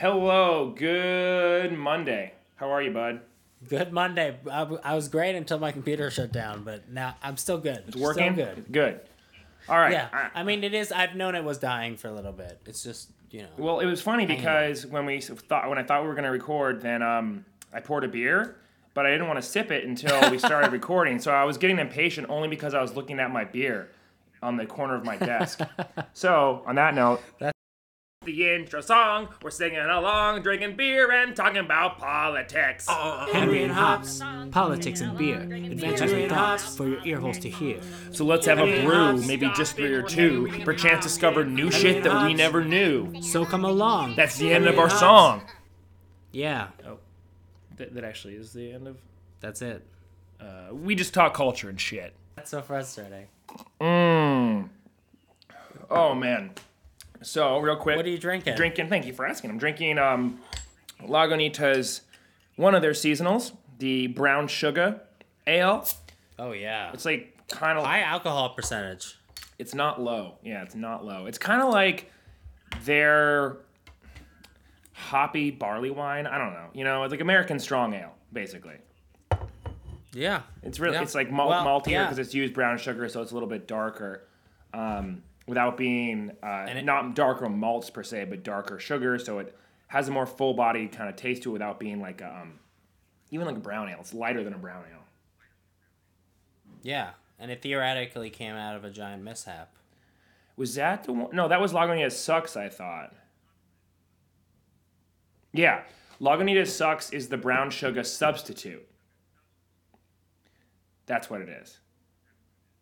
Hello, good Monday. How are you, bud? Good Monday. I was great until my computer shut down, but now I'm still good. It's working. Still good. Good. All right. Yeah. I- I mean, it is. I've known it was dying for a little bit. It's just you know. well, it was funny because when we thought when I thought we were gonna record, then um, I poured a beer, but I didn't want to sip it until we started recording. So I was getting impatient only because I was looking at my beer on the corner of my desk. so on that note. That's- the intro song. We're singing along, drinking beer, and talking about politics. Henry and Hops, politics and beer, adventures and thoughts for your ear holes to hear. So let's have a brew, maybe just three or two, perchance discover new shit that we never knew. So come along. That's the end of our song. yeah, Oh, that, that actually is the end of. that's it. Uh, we just talk culture and shit. That's so frustrating. Mmm. Oh man. So real quick. What are you drinking? Drinking. Thank you for asking. I'm drinking um, Lagunitas, one of their seasonals, the brown sugar ale. Oh yeah. It's like kind of. High alcohol percentage. It's not low. Yeah, it's not low. It's kind of like their hoppy barley wine. I don't know. You know, it's like American strong ale, basically. Yeah. It's really Yeah. it's like malt, Well, maltier yeah. because it's used brown sugar, so it's a little bit darker, um, without being uh, it- not darker malts per se, but darker sugar. So it has a more full body kind of taste to it without being like a, um, even like a brown ale. It's lighter than a brown ale. Yeah. And it theoretically came out of a giant mishap. Was that the one? No, that was Lagunitas Sucks, I thought. Yeah. Lagunitas Sucks is the brown sugar substitute. That's what it is.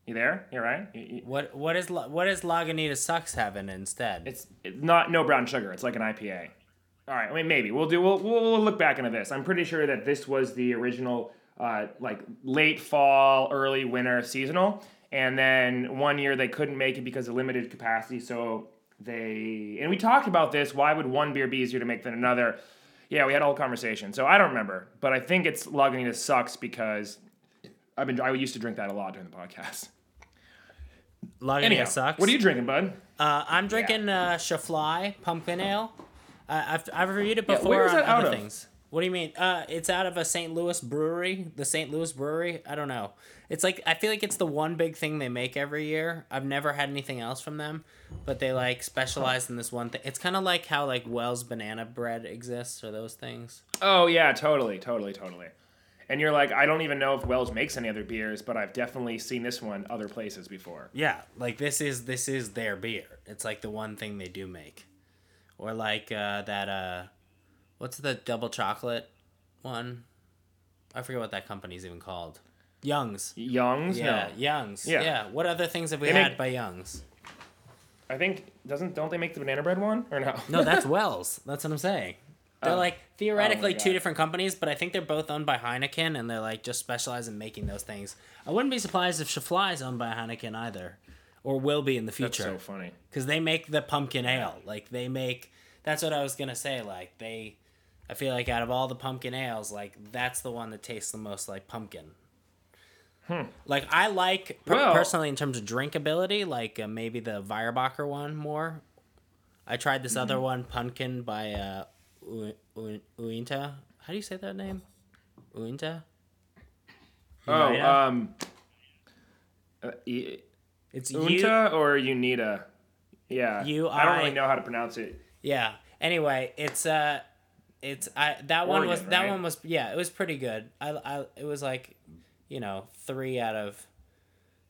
You there? You're right? You- you- What what is what is Lagunitas sucks having instead? It's it's not no brown sugar. It's like an IPA. All right. I mean, maybe we'll do. We'll, we'll we'll look back into this. I'm pretty sure that this was the original, uh, like late fall, early winter seasonal, and then one year they couldn't make it because of limited capacity. So they and we talked about this. Why would one beer be easier to make than another? Yeah, we had a whole conversation. So I don't remember, but I think it's Lagunitas sucks because I've been I used to drink that a lot during the podcast. Lagunitas Anyhow, sucks. what are you drinking, bud? Uh, I'm drinking uh, Schlafly pumpkin ale. Uh, I've I've reviewed it Yeah, before where is on that out other of? things. What do you mean? Uh, it's out of a St. Louis brewery, the St. Louis brewery. I don't know. It's like I feel like it's the one big thing they make every year. I've never had anything else from them, but they like specialize in this one thing. It's kind of like how like Wells banana bread exists or those things. Oh yeah, totally, totally, totally. And you're like, I don't even know if Wells makes any other beers, but I've definitely seen this one other places before. Yeah, like this is this is their beer. It's like the one thing they do make, or like uh, that. Uh, what's the double chocolate one? I forget what that company's even called. Young's. Young's, Yeah, no. Young's. Yeah. Yeah. What other things have we They had make- by Young's? I think doesn't don't they make the banana bread one or no? No, that's Wells. That's what I'm saying. They're like theoretically God. two different companies, but I think they're both owned by Heineken, and they're like just specialize in making those things. I wouldn't be surprised if Schlafly is owned by Heineken either, or will be in the future. That's so funny. because they make the pumpkin ale. Like they make. That's what I was gonna say. Like they, I feel like out of all the pumpkin ales, like that's the one that tastes the most like pumpkin. Hmm. Like I like per- Well- personally in terms of drinkability, like uh, maybe the Weyerbacher one more. I tried this other one, pumpkin by uh, Uinta. How do you say that name? Uinta. Oh, um, uh, It's U- Unta or Unita? Yeah, U- I don't really know how to pronounce it. Yeah. Anyway, it's uh it's I that one was that right? one was yeah, it was pretty good. I I it was like, you know, 3 out of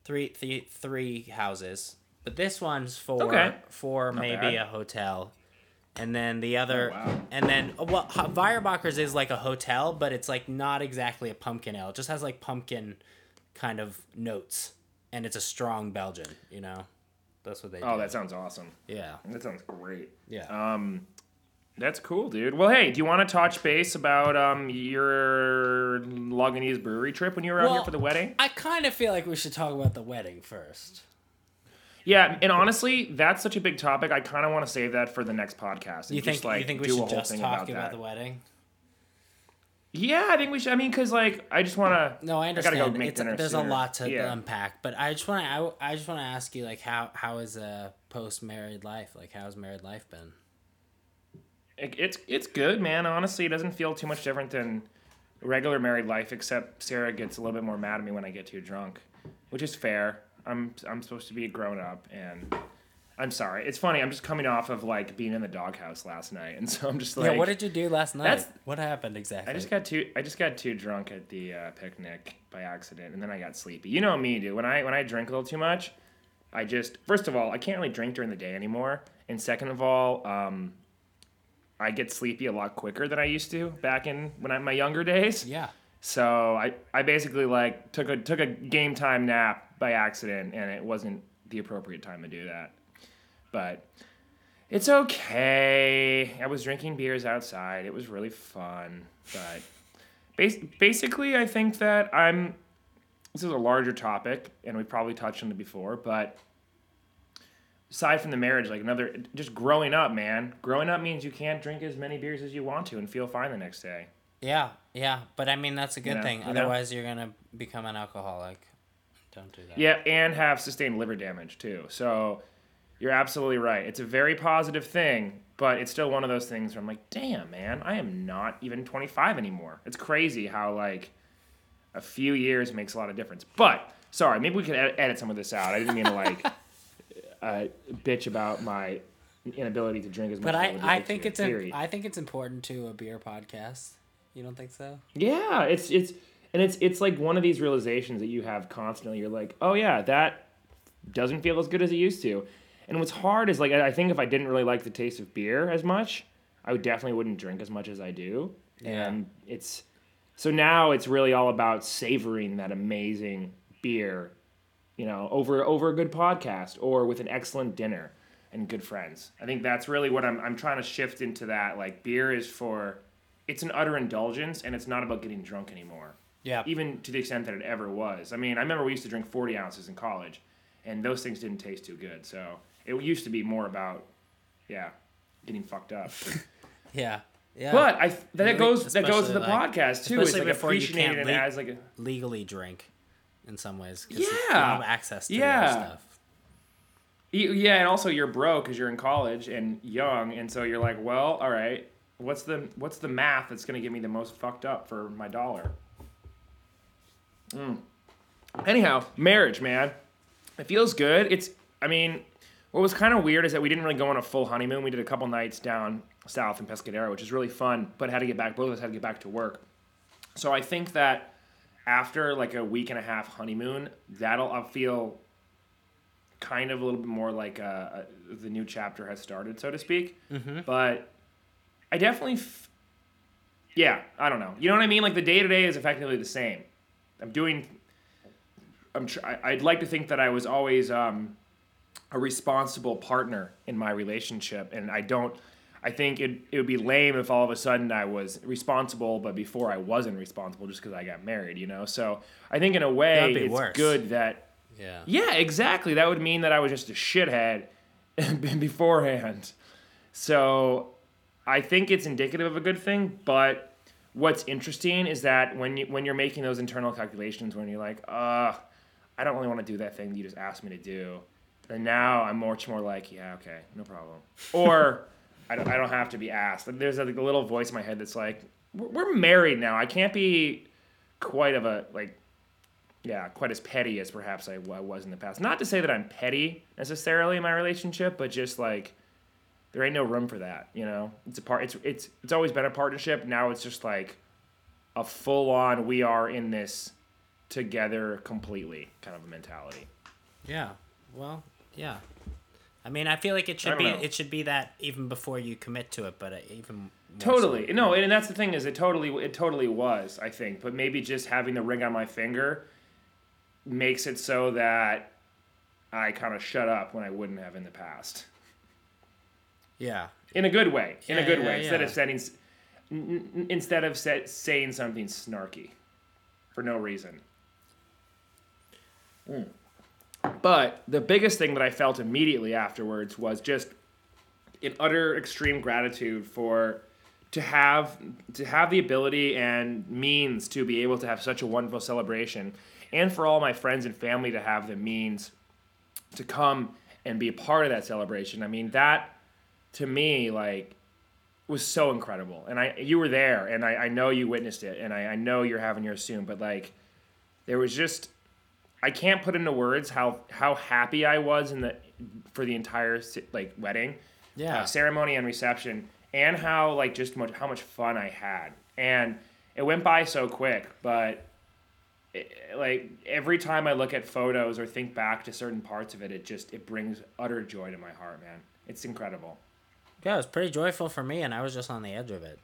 three three three houses. But this one's for Okay. for maybe bad. a hotel. And then the other Oh, wow. and then well Weyerbacher's is like a hotel, but it's like not exactly a pumpkin ale. It just has like pumpkin kind of notes and it's a strong Belgian, you know. That's what they Oh, do. that sounds awesome. yeah. That sounds great. Yeah. Um, that's cool, dude. Well, hey, do you want to touch base about um your Lagunitas brewery trip when you were out here for the wedding? I kind of feel like we should talk about the wedding first. Yeah, and honestly, that's such a big topic. I kind of want to save that for the next podcast. You think just, like, you think we should just talk about, that. the wedding? Yeah, I think we should. I mean, because like, I just want to. No, I I understand. gotta go make it's, dinner there's a lot to Yeah. unpack, but I just want to I, I just want to ask you like how how is a uh, post married life? Like how's married life been? It, it's it's good, man. Honestly, it doesn't feel too much different than regular married life, except Sarah gets a little bit more mad at me when I get too drunk, which is fair. I'm I'm supposed to be a grown up, and I'm sorry. It's funny. I'm just coming off of like being in the doghouse last night, and so I'm just like, yeah, what did you do last night? That's- What happened exactly? I just got too I just got too drunk at the uh, picnic by accident, and then I got sleepy. You know me, dude. When I when I drink a little too much, I just first of all I can't really drink during the day anymore, and second of all, um, I get sleepy a lot quicker than I used to back in when I my younger days. yeah. So I, I basically like took a took a game time nap by accident, and it wasn't the appropriate time to do that. But it's okay. I was drinking beers outside. It was really fun. But bas- basically, I think that I'm. This is a larger topic, and we probably touched on it before, but aside from the marriage, like another, just growing up, man. Growing up means you can't drink as many beers as you want to and feel fine the next day. Yeah, yeah, but I mean that's a good know, thing. know? Otherwise, you're gonna become an alcoholic. Don't do that. Yeah, and have sustained liver damage too. So you're absolutely right. It's a very positive thing, but it's still one of those things where I'm like, damn, man, I am not even 25 anymore. It's crazy how like a few years makes a lot of difference. But sorry, maybe we could ed- edit some of this out. I didn't mean to like uh, bitch about my inability to drink as much. But I, I think it's period. I think it's important to a beer podcast. You don't think so? Yeah, it's it's and it's it's like one of these realizations that you have constantly. You're like, oh yeah, that doesn't feel as good as it used to. And what's hard is like I think if I didn't really like the taste of beer as much, I would definitely wouldn't drink as much as I do. And it's so now it's really all about savoring that amazing beer, you know, over over a good podcast or with an excellent dinner and good friends. I think that's really what I'm I'm trying to shift into that. Like beer is for it's an utter indulgence and it's not about getting drunk anymore. Yeah. Even to the extent that it ever was. I mean, I remember we used to drink 40 ounces in college and those things didn't taste too good. So it used to be more about, yeah, getting fucked up. Yeah. Yeah. But I that Really, goes that goes to the like- podcast too. It's especially like before you appreciating can't it leak- as like a legally drink, in some ways. you Yeah. don't have access to Yeah. that stuff. Yeah, and also you're broke because you're in college and young, and so you're like, well, all right, what's the what's the math that's gonna get me the most fucked up for my dollar? Mm. Anyhow, marriage, man, it feels good. It's, I mean, what was kind of weird is that we didn't really go on a full honeymoon. We did a couple nights down south in Pescadero, which is really fun, but had to get back. Both of us had to get back to work. So I think that after like a week and a half honeymoon, that'll I'll feel kind of a little bit more like uh, uh, the new chapter has started, so to speak. But I definitely, f- yeah, I don't know. You know what I mean? Like the day to day is effectively the same. I'm doing. I'm. Tr- I'd like to think that I was always um, a responsible partner in my relationship, and I don't. I think it it would be lame if all of a sudden I was responsible, but before I wasn't responsible just because I got married. You know. So I think in a way be it's worse. good that Yeah. yeah, exactly. That would mean that I was just a shithead beforehand. So I think it's indicative of a good thing, but what's interesting is that when you when you're making those internal calculations when you're like, uh, I don't really want to do that thing that you just asked me to do. And now I'm much more like, yeah, okay, no problem. Or I don't, I don't have to be asked. There's a, like, a little voice in my head that's like, we're, married now. I can't be quite of a like yeah, quite as petty as perhaps I was in the past. Not to say that I'm petty necessarily in my relationship, but just like there ain't no room for that. You know, it's a part. It's it's it's always been a partnership. Now it's just like a full on. We are in this together completely kind of a mentality. Yeah. Well, yeah. I mean, I feel like it should be know. it should be that even before you commit to it, but uh, even Totally. so. No, and that's the thing is it totally it totally was, I think. But maybe just having the ring on my finger makes it so that I kind of shut up when I wouldn't have in the past. Yeah. in a good way in a good yeah, way instead yeah. of setting n- instead of sa- saying something snarky for no reason Mm. but the biggest thing that i felt immediately afterwards was just an utter extreme gratitude for to have to have the ability and means to be able to have such a wonderful celebration and for all my friends and family to have the means to come and be a part of that celebration i mean that to me like was so incredible. And I you were there and I, I know you witnessed it and I, I know you're having yours soon, but like there was just I can't put into words how how happy I was in the for the entire like wedding, Yeah. uh, ceremony and reception, and how like just much how much fun I had. And it went by so quick, but it, like every time I look at photos or think back to certain parts of it, it just it brings utter joy to my heart, man. It's incredible. Yeah, it was pretty joyful for me, and I was just on the edge of it.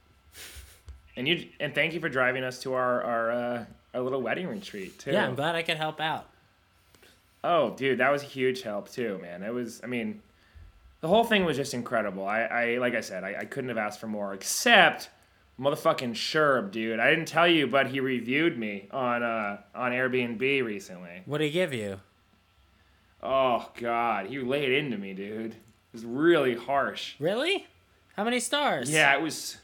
And you and thank you for driving us to our our uh, our little wedding retreat too. Yeah, I'm glad I could help out. Oh, dude, that was a huge help too, man. It was, I mean, the whole thing was just incredible. I, I like I said, I, I couldn't have asked for more, except motherfucking Sherb, dude. I didn't tell you, but he reviewed me on uh on Airbnb recently. What did he give you? Oh God, he laid into me, dude. It was really harsh. Really? How many stars? Yeah, it was.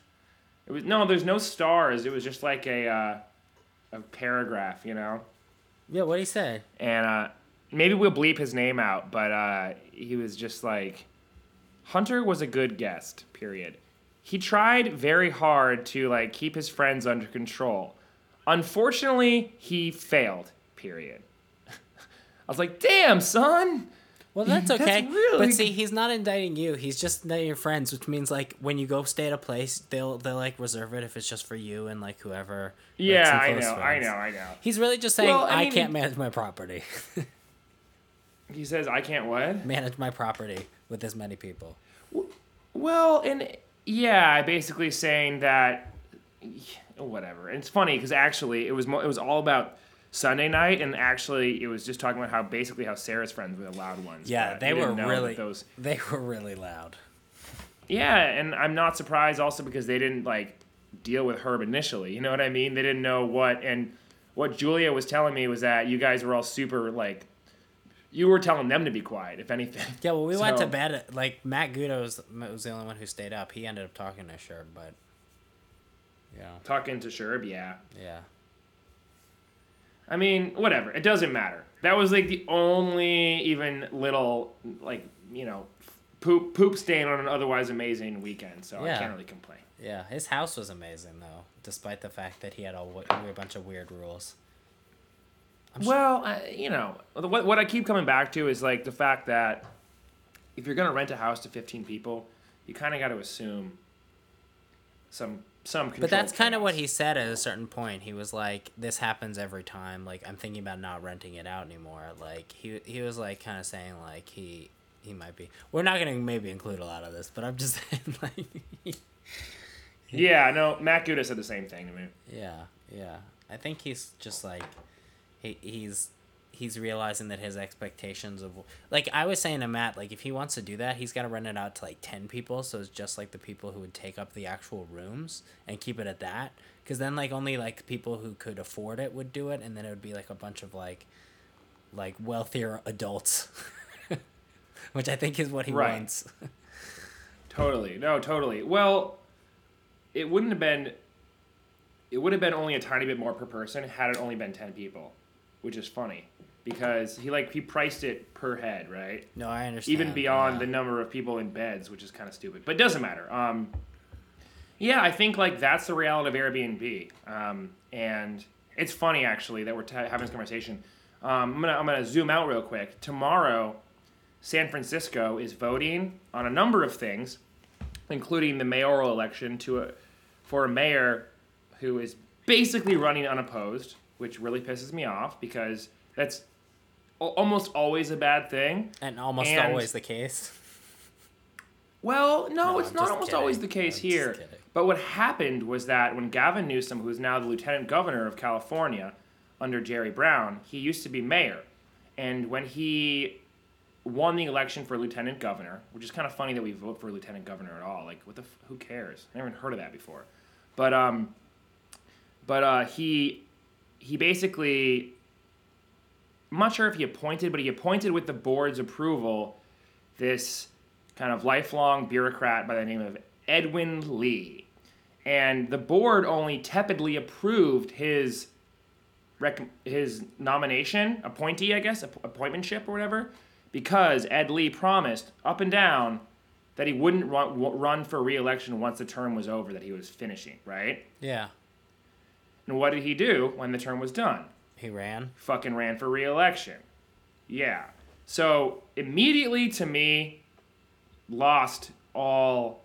It was no, there's no stars. It was just like a uh, a paragraph, you know. Yeah, what did he say? and uh, maybe we'll bleep his name out, but uh, he was just like, Hunter was a good guest. Period. He tried very hard to like keep his friends under control. Unfortunately, he failed. Period. I was like, damn, son. Well, that's That's okay. really But see, he's not indicting you. He's just indicting your friends, which means like when you go stay at a place, they'll they'll like reserve it if it's just for you and like whoever. Yeah, some I know, I know, I know. He's really just saying Well, I I, mean- can't manage my property. He says, I can't what? manage my property with this many people. Well, and yeah, basically saying that whatever. And it's funny because actually it was mo- it was all about Sunday night, and actually it was just talking about how basically how Sarah's friends were the loud ones. Yeah, they were didn't know that really those. they were really loud. Yeah, and I'm not surprised also because they didn't like deal with Herb initially. You know what I mean? They didn't know what and what Julia was telling me was that you guys were all super like you were telling them to be quiet, if anything. Yeah, well, we went to bed. At, like Matt Gudo was, was the only one who stayed up. He ended up talking to Sherb, but yeah, Talking to Sherb, yeah. yeah. I mean, whatever. It doesn't matter. That was like the only even little like you know poop poop stain on an otherwise amazing weekend. So I can't really complain. Yeah, his house was amazing though, despite the fact that he had a, w- a bunch of weird rules. Well, I, you know what what I keep coming back to is like the fact that if you're gonna rent a house to 15 people, you kind of got to assume some some. But that's kind of what he said at a certain point. He was like, "This happens every time. Like, I'm thinking about not renting it out anymore." Like, he he was like kind of saying like he he might be. We're not gonna maybe include a lot of this, but I'm just saying like, Yeah, no. Matt Guda said the same thing to me. yeah, yeah. I think he's just like, he he's he's realizing that his expectations of like I was saying to Matt, like if he wants to do that, he's got to rent it out to like ten people, so it's just like the people who would take up the actual rooms and keep it at that. Because then like only like people who could afford it would do it, and then it would be like a bunch of like like wealthier adults, which I think is what he Right. wants. Totally. No, totally. Well, it wouldn't have been. It would have been only a tiny bit more per person had it only been ten people, which is funny because he like he priced it per head, right? no, I understand. Even beyond yeah. the number of people in beds, which is kind of stupid, but it doesn't matter. Um, yeah, I think like that's the reality of Airbnb, um, and it's funny actually that we're t- having this conversation. Um, I'm gonna I'm gonna zoom out real quick. Tomorrow, San Francisco is voting on a number of things, including the mayoral election to a, for a mayor who is basically running unopposed, which really pisses me off because that's almost always a bad thing. and almost and- always the case. Well, no, No, it's I'm not almost kidding. always the case I'm here. But what happened was that when Gavin Newsom, who's now the lieutenant governor of California under Jerry Brown, he used to be mayor. And when he won the election for lieutenant governor, which is kind of funny that we vote for lieutenant governor at all. Like, what the? F- who cares? I never even heard of that before. But um, but uh, he he basically, I'm not sure if he appointed, but he appointed with the board's approval this kind of lifelong bureaucrat by the name of Edwin Lee. And the board only tepidly approved his rec- his nomination, appointee, I guess, app- appointmentship or whatever, because Ed Lee promised up and down that he wouldn't run, run for re-election once the term was over that he was finishing, right? Yeah. And what did he do when the term was done? He ran. Fucking ran for re-election. Yeah. So immediately to me, lost all um,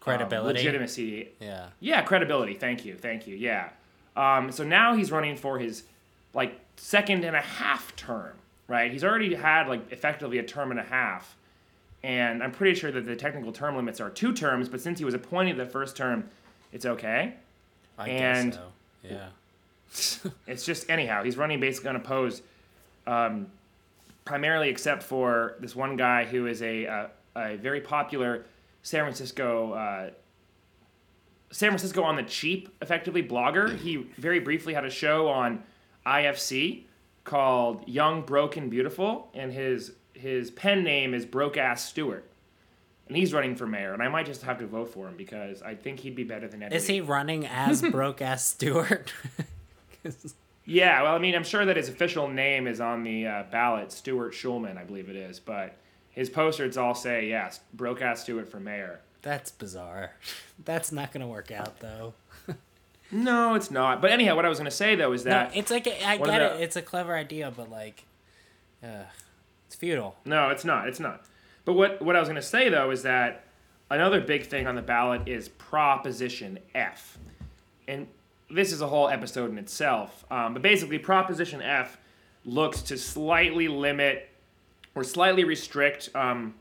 Credibility. legitimacy. Yeah. Yeah, credibility. Thank you. Thank you. Yeah. Um, so now he's running for his like second and a half term, right? He's already had like effectively a term and a half. And I'm pretty sure that the technical term limits are two terms, but since he was appointed the first term, it's okay. I And- guess so. Yeah. It's just anyhow, he's running basically unopposed, um, primarily except for this one guy who is a uh, a very popular San Francisco uh, San Francisco on the cheap, effectively blogger. He very briefly had a show on IFC called Young, Broken, Beautiful, and his his pen name is Broke Ass Stuart. And he's running for mayor, and I might just have to vote for him because I think he'd be better than Ed Is he running as broke ass Stuart? Yeah, well, I mean, I'm sure that his official name is on the uh, ballot, Stuart Schuffman, I believe it is, but his posters all say, yes, broke ass Stuart for mayor. That's bizarre. That's not gonna work out though. No, it's not. But anyhow, what I was going to say, though, is No, that. it's like a, I get the- it. It's a clever idea, but like, uh, it's futile. No, it's not. It's not. But what, what I was going to say, though, is that another big thing on the ballot is Proposition F. And this is a whole episode in itself. Um, but basically, Proposition F looks to slightly limit or slightly restrict um,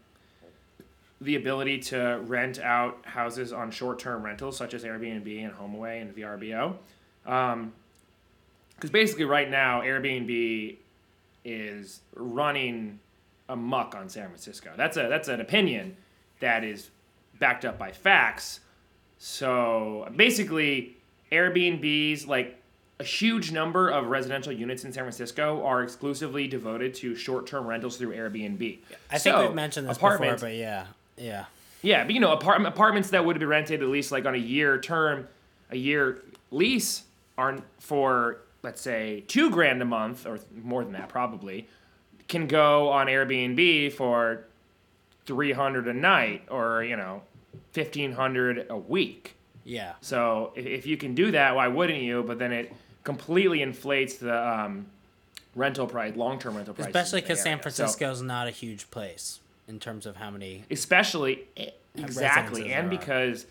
the ability to rent out houses on short term rentals, such as Airbnb and HomeAway and VRBO. Because basically, right now, Airbnb is running amok on San Francisco. That's a that's an opinion that is backed up by facts. So basically, Airbnbs like a huge number of residential units in San Francisco are exclusively devoted to short-term rentals through Airbnb. I think So, we've mentioned this before, but yeah, yeah, yeah, but you know, apart- apartments that would be rented at least like on a year term, a year lease aren't for let's say two grand a month or more than that probably, can go on Airbnb for three hundred a night or you know, fifteen hundred a week. Yeah. So if, if you can do that, why wouldn't you? But then it completely inflates the um, rental price, long term rental prices. Especially because San area. So- not a huge place in terms of how many. especially exactly and because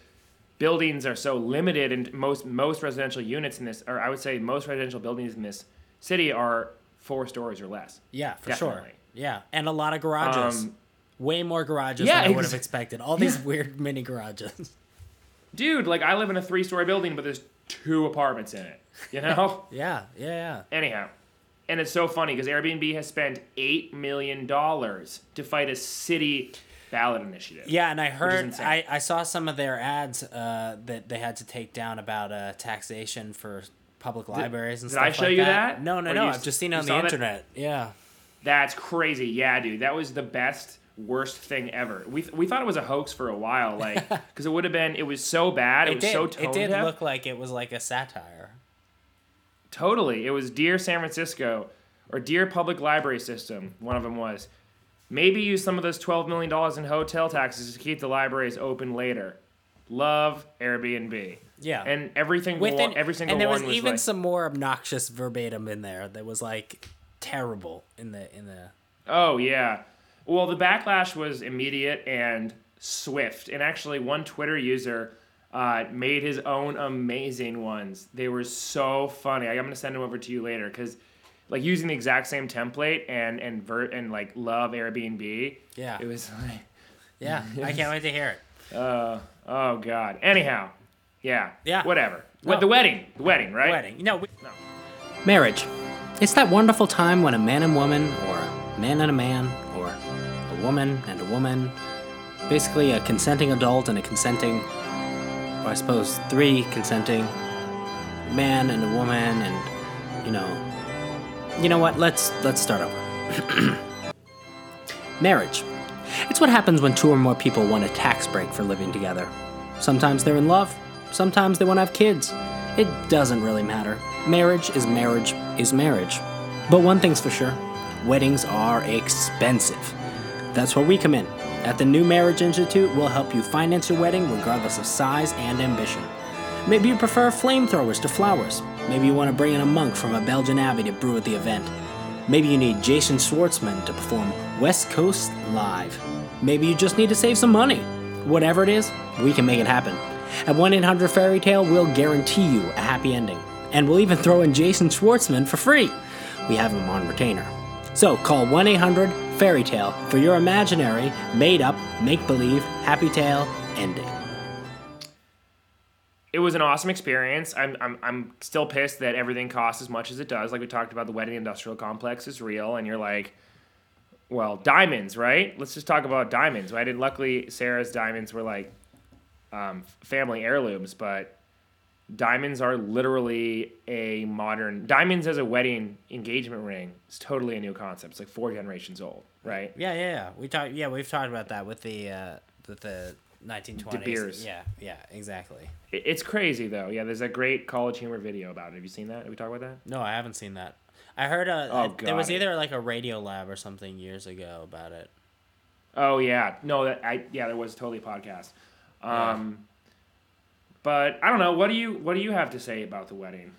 buildings are so limited and most most residential units in this or i would say most residential buildings in this city are four stories or less Yeah, for sure. Yeah, and a lot of garages. Um, Way more garages yeah, than I would have ex- expected. All these weird mini garages. Dude like i live in a three story building but there's two apartments in it you know yeah, yeah, yeah. anyhow and it's so funny because airbnb has spent $8 million to fight a city ballot initiative Yeah, and I heard. I, I saw some of their ads uh, that they had to take down about uh, taxation for public libraries and stuff. Like that. Did I show like you that. that? No, no, Or no. you I've just seen it on the saw that? internet. Yeah. That's crazy. Yeah, dude. That was the best, worst thing ever. We, we thought it was a hoax for a while, like, because it would have been, it was so bad. It, It was did. so it did deaf. look like it was like a satire. Totally. It was Dear San Francisco or Dear Public Library System. One of them was. Maybe use some of those $12 million in hotel taxes to keep the libraries open later. Love Airbnb. Yeah. And everything, Within, every single one. and there was was even like, some more obnoxious verbatim in there that was like terrible in the in the Oh yeah. Well, the backlash was immediate and swift, and actually, one Twitter user uh, made his own amazing ones. They were so funny. I'm gonna send them over to you later because, like, using the exact same template and and vert and like love Airbnb. Yeah. It was like, yeah. I can't wait to hear it. uh, oh god. Anyhow, yeah. Yeah. Whatever. No. What the wedding? The wedding, right? Wedding. No. know, we, Marriage. It's that wonderful time when a man and woman, or a man and a man, or a woman and a woman, basically a consenting adult and a consenting, or I suppose three consenting, man and a woman, and you know, you know what? Let's let's start over. Marriage. It's what happens when two or more people want a tax break for living together. Sometimes they're in love, sometimes they want to have kids. It doesn't really matter. Marriage is marriage is marriage. But one thing's for sure weddings are expensive. That's where we come in. At the New Marriage Institute, we'll help you finance your wedding regardless of size and ambition. Maybe you prefer flamethrowers to flowers. Maybe you want to bring in a monk from a Belgian abbey to brew at the event. Maybe you need Jason Schwartzman to perform West Coast Live. Maybe you just need to save some money. Whatever it is, we can make it happen. At 1 800 Fairy Tale, we'll guarantee you a happy ending. And we'll even throw in Jason Schwartzman for free. We have him on retainer. So call 1 800 Fairy Tale for your imaginary, made up, make believe, happy tale ending. it was an awesome experience. I'm, I'm, I'm still pissed that everything costs as much as it does. Like we talked about, the wedding industrial complex is real, and you're like, well, diamonds, right? Let's just talk about diamonds. I did. Luckily, Sarah's diamonds were like um, family heirlooms, but diamonds are literally a modern diamonds as a wedding engagement ring is totally a new concept. It's like four generations old, right? Yeah, yeah, yeah. We talked. Yeah, we've talked about that with the uh, with the 1920s. De Beers. Yeah, yeah, exactly. It's crazy though. Yeah, there's a great college humor video about it. Have you seen that? Have we talked about that? No, I haven't seen that. I heard a, Oh, there was either like a Radio Lab or something years ago about it. Oh yeah, no, that I yeah, there was totally a podcast. Um, but I don't know. What do you what do you have to say about the wedding?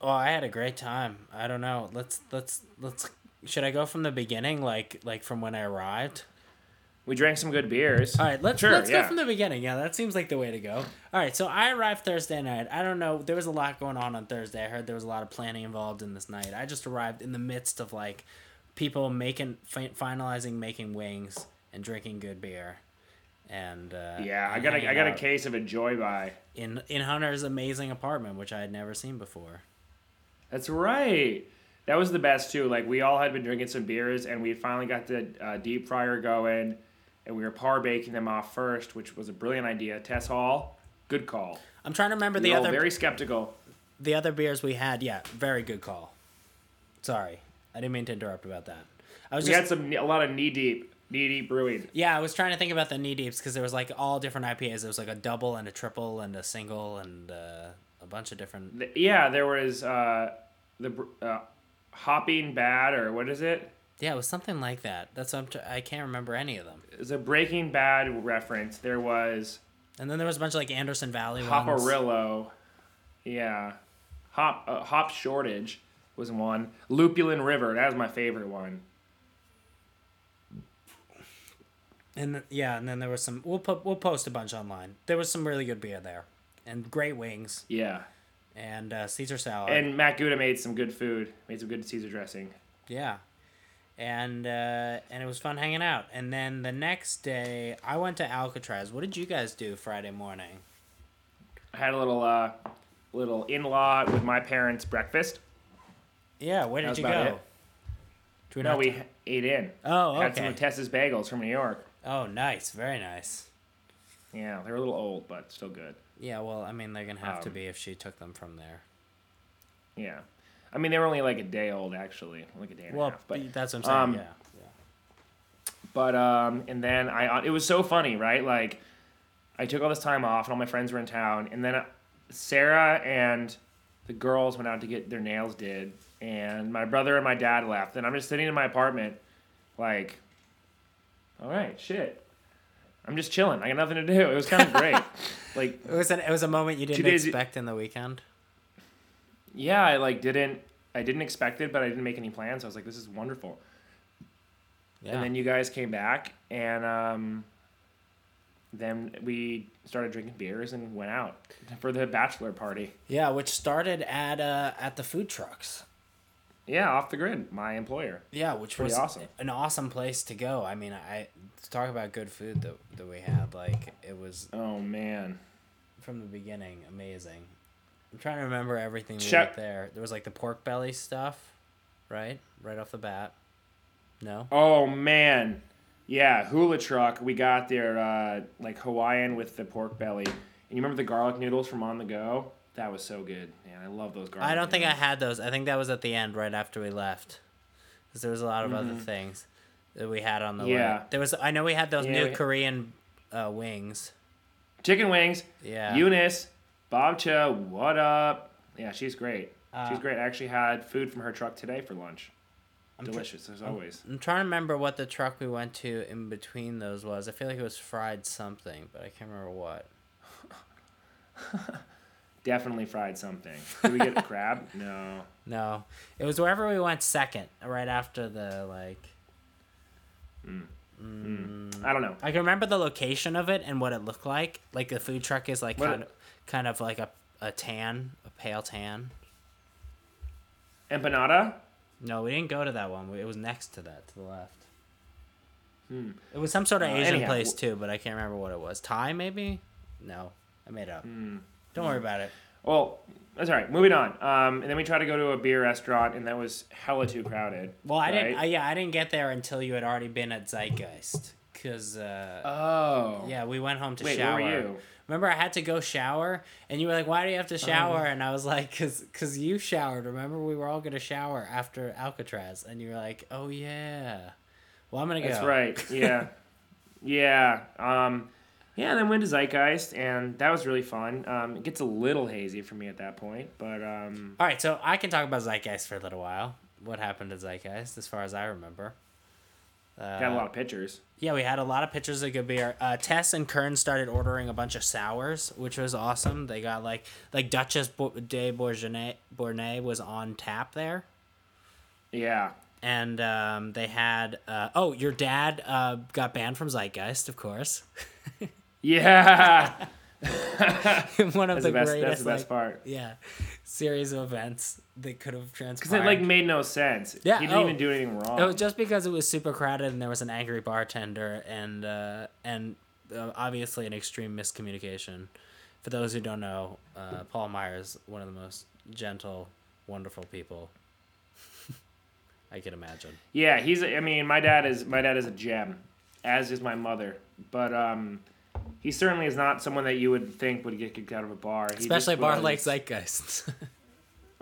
Oh, I had a great time. I don't know. Let's let's let's. Should I go from the beginning, like like from when I arrived? We drank some good beers. All right, let's Sure, let's yeah. go from the beginning. Yeah, that seems like the way to go. All right, so I arrived Thursday night. I don't know. There was a lot going on on Thursday. I heard there was a lot of planning involved in this night. I just arrived in the midst of like people making finalizing making wings and drinking good beer. And uh, Yeah, I got a, I got a case of a Joy Buy. in in Hunter's amazing apartment, which I had never seen before. That's right. That was the best too. Like we all had been drinking some beers, and we finally got the uh, deep fryer going, and we were par baking them off first, which was a brilliant idea. Tess Hall, good call. I'm trying to remember We the other very skeptical. the other beers we had. Yeah, very good call. Sorry, I didn't mean to interrupt about that. I was We just had some a lot of knee deep, knee deep brewing. Yeah, I was trying to think about the knee deeps because there was like all different IPAs. There was like a double and a triple and a single and uh, a bunch of different. Th- Yeah, there was uh, the uh, hopping bad or what is it? Yeah, it was something like that. That's what I'm tr- I can't remember any of them. It was a Breaking Bad reference. There was And then there was a bunch of like Anderson Valley ones. Hoparillo. Yeah, hop uh, hop shortage was one. Lupulin River that was my favorite one. And yeah, and then there was some. We'll put we'll post a bunch online. There was some really good beer there, and great wings Yeah, and uh, Caesar salad. and Matt Gouda made some good food. Made some good Caesar dressing. Yeah. And uh, and it was fun hanging out. And then the next day, I went to Alcatraz. What did you guys do Friday morning? I had a little uh, little in law with my parents breakfast. Yeah, where did you go? it. Do we No, we ate in. Oh, okay. Had some of Tessa's bagels from New York. Oh, nice. Very nice. Yeah, they're a little old, but still good. Yeah, well, I mean, they're going to have to Um, be if she took them from there. Yeah, I mean they were only like a day old actually, like a day and Well, a half. But that's what I'm saying. um, yeah. yeah. But um, and then I it was so funny, right? Like, I took all this time off, and all my friends were in town, and then uh, Sarah and the girls went out to get their nails did, and my brother and my dad left, and I'm just sitting in my apartment, like, all right, shit, I'm just chilling. I got nothing to do. It was kind of great. like, It was an, it was a moment you didn't expect in the weekend. yeah, I like didn't. I didn't expect it, but I didn't make any plans. I was like, "This is wonderful." Yeah. And then you guys came back, and um, then we started drinking beers and went out for the bachelor party. yeah, which started at uh at the food trucks. Yeah, off the grid, my employer. Yeah, which Pretty was awesome. an awesome place to go. I mean, I talk about good food that that we had. Like it was Oh man, from the beginning amazing. I'm trying to remember everything we ate there. There was like the pork belly stuff, right? Right off the bat. No. oh man, yeah, hula truck. We got their uh, like Hawaiian with the pork belly, and you remember the garlic noodles from On the Go? That was so good, man. I love those garlic. I don't think I had those. I think that was at the end, right after we left, because there was a lot of Mm-hmm. other things that we had on the Yeah. way. There was. I know we had those Yeah, new Korean uh, wings. chicken wings. Yeah. Eunice, Bob Cho, what up? Yeah, she's great. she's Uh, great. I actually had food from her truck today for lunch. I'm delicious as always. I'm trying to remember what the truck we went to in between those was. I feel like it was fried something, but I can't remember what. Definitely fried something. Did we get the crab? No. No, it was wherever we went second, right after the like. I don't know. I can remember the location of it and what it looked like. Like the food truck is like What- kind of, kind of like a, a tan, a pale tan. Empanada? No, we didn't go to that one. It was next to that, to the left. It was some sort of Uh, Asian anyhow, place too, but I can't remember what it was. Thai, maybe? No, I made up. Hmm. Don't worry about it. Well, that's all right. Moving on. Um, and then we tried to go to a beer restaurant, and that was hella too crowded. Well, I didn't. right? I, yeah, I didn't get there until you had already been at Zeitgeist. Cause uh, oh. yeah, we went home to Wait, where shower. were you? Remember, I had to go shower, and you were like, "Why do you have to Oh, shower?" And I was like, "Cause, cause you showered." Remember, we were all gonna shower after Alcatraz, and you were like, "Oh yeah." Well, I'm gonna go. That's right. Yeah. yeah. Um, yeah, and then went to Zeitgeist, and that was really fun. Um, it gets a little hazy for me at that point, but um, All right, so I can talk about Zeitgeist for a little while. What happened to Zeitgeist, as far as I remember? Uh, got a lot of pictures. Yeah, we had a lot of pictures of good beer. Uh, Tess and Kern started ordering a bunch of sours, which was awesome. They got like like Duchesse de Bourgogne Bournay was on tap there, Yeah. and um, they had uh, oh your dad uh, got banned from Zeitgeist, of course. Yeah. One of That's the, the best. greatest That's the best like, part. yeah series of events that could have transpired. Because it like made no sense. Yeah, He didn't oh. even do anything wrong. It was just because it was super crowded and there was an angry bartender and uh, and uh, obviously an extreme miscommunication. For those who don't know, uh, Paul Meyer's one of the most gentle, wonderful people I can imagine. Yeah, he's. I mean, my dad is. My dad is a gem, as is my mother. But um, he certainly is not someone that you would think would get kicked out of a bar. He Especially a bar was- like Zeitgeist.